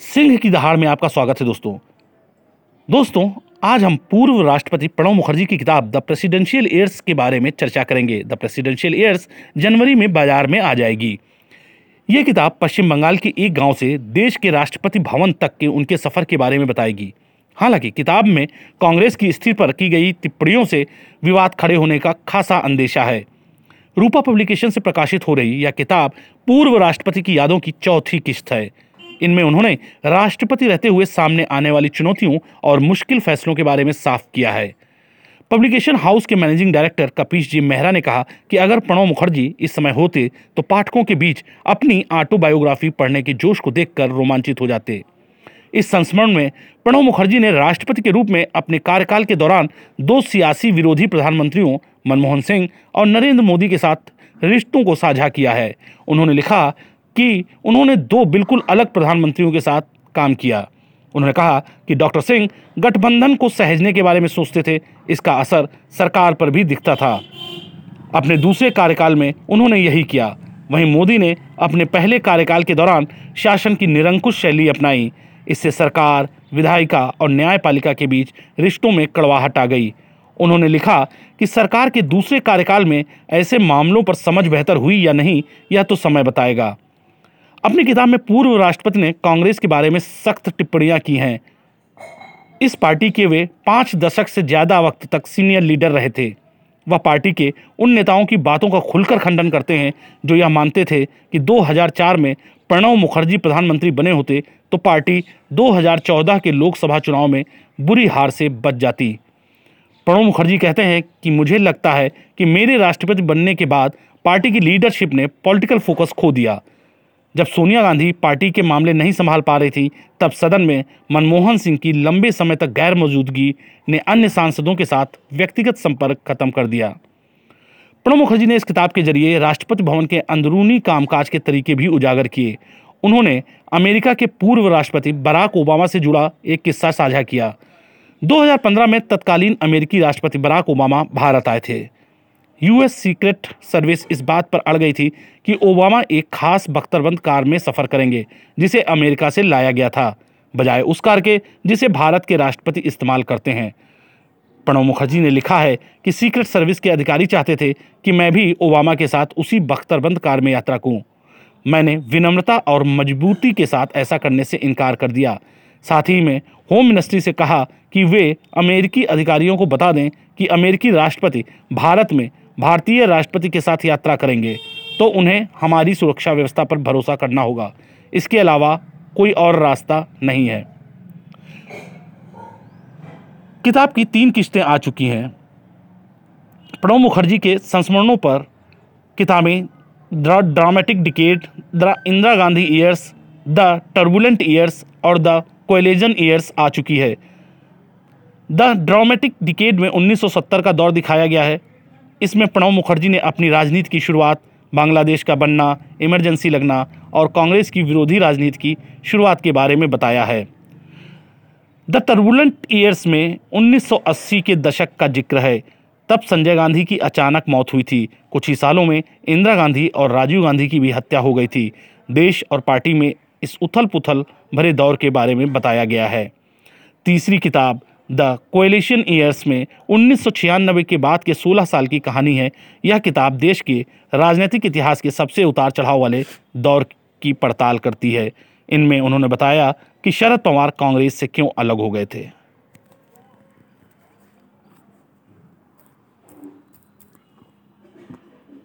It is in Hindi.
सिंह की दहाड़ में आपका स्वागत है दोस्तों। दोस्तों, आज हम पूर्व राष्ट्रपति प्रणब मुखर्जी की किताब द प्रेसिडेंशियल एयर्स के बारे में चर्चा करेंगे। द प्रेसिडेंशियल एयर्स जनवरी में बाज़ार में आ जाएगी। ये किताब पश्चिम बंगाल के एक गाँव से देश के राष्ट्रपति भवन तक के उनके सफ़र के बारे में बताएगी। हालाँकि किताब में कांग्रेस की स्थिति पर की गई टिप्पणियों से विवाद खड़े होने का खासा अंदेशा है। रूपा पब्लिकेशन से प्रकाशित हो रही यह किताब पूर्व राष्ट्रपति की यादों की चौथी किस्त है। इनमें उन्होंने राष्ट्रपति रहते हुए सामने आने वाली चुनौतियों और मुश्किल फैसलों के बारे में साफ़ किया है। पब्लिकेशन हाउस के मैनेजिंग डायरेक्टर कपीश जी मेहरा ने कहा कि अगर प्रणब मुखर्जी इस समय होते तो पाठकों के बीच अपनी ऑटोबायोग्राफी पढ़ने के जोश को देखकर रोमांचित हो जाते। इस संस्मरण में प्रणब मुखर्जी ने राष्ट्रपति के रूप में अपने कार्यकाल के दौरान दो सियासी विरोधी प्रधानमंत्रियों, मनमोहन सिंह और नरेंद्र मोदी के साथ रिश्तों को साझा किया है। उन्होंने लिखा कि उन्होंने दो बिल्कुल अलग प्रधानमंत्रियों के साथ काम किया। उन्होंने कहा कि डॉक्टर सिंह गठबंधन को सहजने के बारे में सोचते थे। इसका असर सरकार पर भी दिखता था। अपने दूसरे कार्यकाल में उन्होंने यही किया। वहीं मोदी ने अपने पहले कार्यकाल के दौरान शासन की निरंकुश शैली अपनाई। इससे सरकार, विधायिका और न्यायपालिका के बीच रिश्तों में कड़वाहट आ गई। उन्होंने लिखा कि सरकार के दूसरे कार्यकाल में ऐसे मामलों पर समझ बेहतर हुई या नहीं, यह तो समय बताएगा। अपनी किताब में पूर्व राष्ट्रपति ने कांग्रेस के बारे में सख्त टिप्पणियाँ की हैं। इस पार्टी के वे पाँच दशक से ज़्यादा वक्त तक सीनियर लीडर रहे थे। वह पार्टी के उन नेताओं की बातों का खुलकर खंडन करते हैं, जो यह मानते थे कि 2004 में प्रणव मुखर्जी प्रधानमंत्री बने होते तो पार्टी 2014 के लोकसभा चुनाव में बुरी हार से बच जाती। प्रणव मुखर्जी कहते हैं कि मुझे लगता है कि मेरे राष्ट्रपति बनने के बाद पार्टी की लीडरशिप ने पॉलिटिकल फोकस खो दिया। जब सोनिया गांधी पार्टी के मामले नहीं संभाल पा रही थी, तब सदन में मनमोहन सिंह की लंबे समय तक गैर मौजूदगी ने अन्य सांसदों के साथ व्यक्तिगत संपर्क खत्म कर दिया। प्रणब मुखर्जी ने इस किताब के ज़रिए राष्ट्रपति भवन के अंदरूनी कामकाज के तरीके भी उजागर किए। उन्होंने अमेरिका के पूर्व राष्ट्रपति बराक ओबामा से जुड़ा एक किस्सा साझा किया। 2015 में तत्कालीन अमेरिकी राष्ट्रपति बराक ओबामा भारत आए थे। यूएस सीक्रेट सर्विस इस बात पर अड़ गई थी कि ओबामा एक खास बख्तरबंद कार में सफ़र करेंगे, जिसे अमेरिका से लाया गया था, बजाय उस कार के, जिसे भारत के राष्ट्रपति इस्तेमाल करते हैं। प्रणब मुखर्जी ने लिखा है कि सीक्रेट सर्विस के अधिकारी चाहते थे कि मैं भी ओबामा के साथ उसी बख्तरबंद कार में यात्रा करूँ। मैंने विनम्रता और मजबूती के साथ ऐसा करने से इनकार कर दिया। साथ ही में होम मिनिस्ट्री से कहा कि वे अमेरिकी अधिकारियों को बता दें कि अमेरिकी राष्ट्रपति भारत में भारतीय राष्ट्रपति के साथ यात्रा करेंगे तो उन्हें हमारी सुरक्षा व्यवस्था पर भरोसा करना होगा। इसके अलावा कोई और रास्ता नहीं है। किताब की तीन किस्तें आ चुकी हैं। प्रणब मुखर्जी के संस्मरणों पर किताबें the dramatic decade the Indira Gandhi years the turbulent years और द कोलेजन ईयर्स आ चुकी है। द ड्रामेटिक डिकेड में 1970 का दौर दिखाया गया है। इसमें प्रणब मुखर्जी ने अपनी राजनीति की शुरुआत, बांग्लादेश का बनना, इमरजेंसी लगना और कांग्रेस की विरोधी राजनीति की शुरुआत के बारे में बताया है। द टर्बुलेंट ईयर्स में 1980 के दशक का ज़िक्र है। तब संजय गांधी की अचानक मौत हुई थी। कुछ ही सालों में इंदिरा गांधी और राजीव गांधी की भी हत्या हो गई थी। देश और पार्टी में इस उथल पुथल भरे दौर के बारे में बताया गया है। तीसरी किताब द कोएलिशन ईयर्स में उन्नीस सौ छियानबे के बाद के 16 साल की कहानी है। यह किताब देश के राजनीतिक इतिहास के सबसे उतार चढ़ाव वाले दौर की पड़ताल करती है। इनमें उन्होंने बताया कि शरद पवार कांग्रेस से क्यों अलग हो गए थे।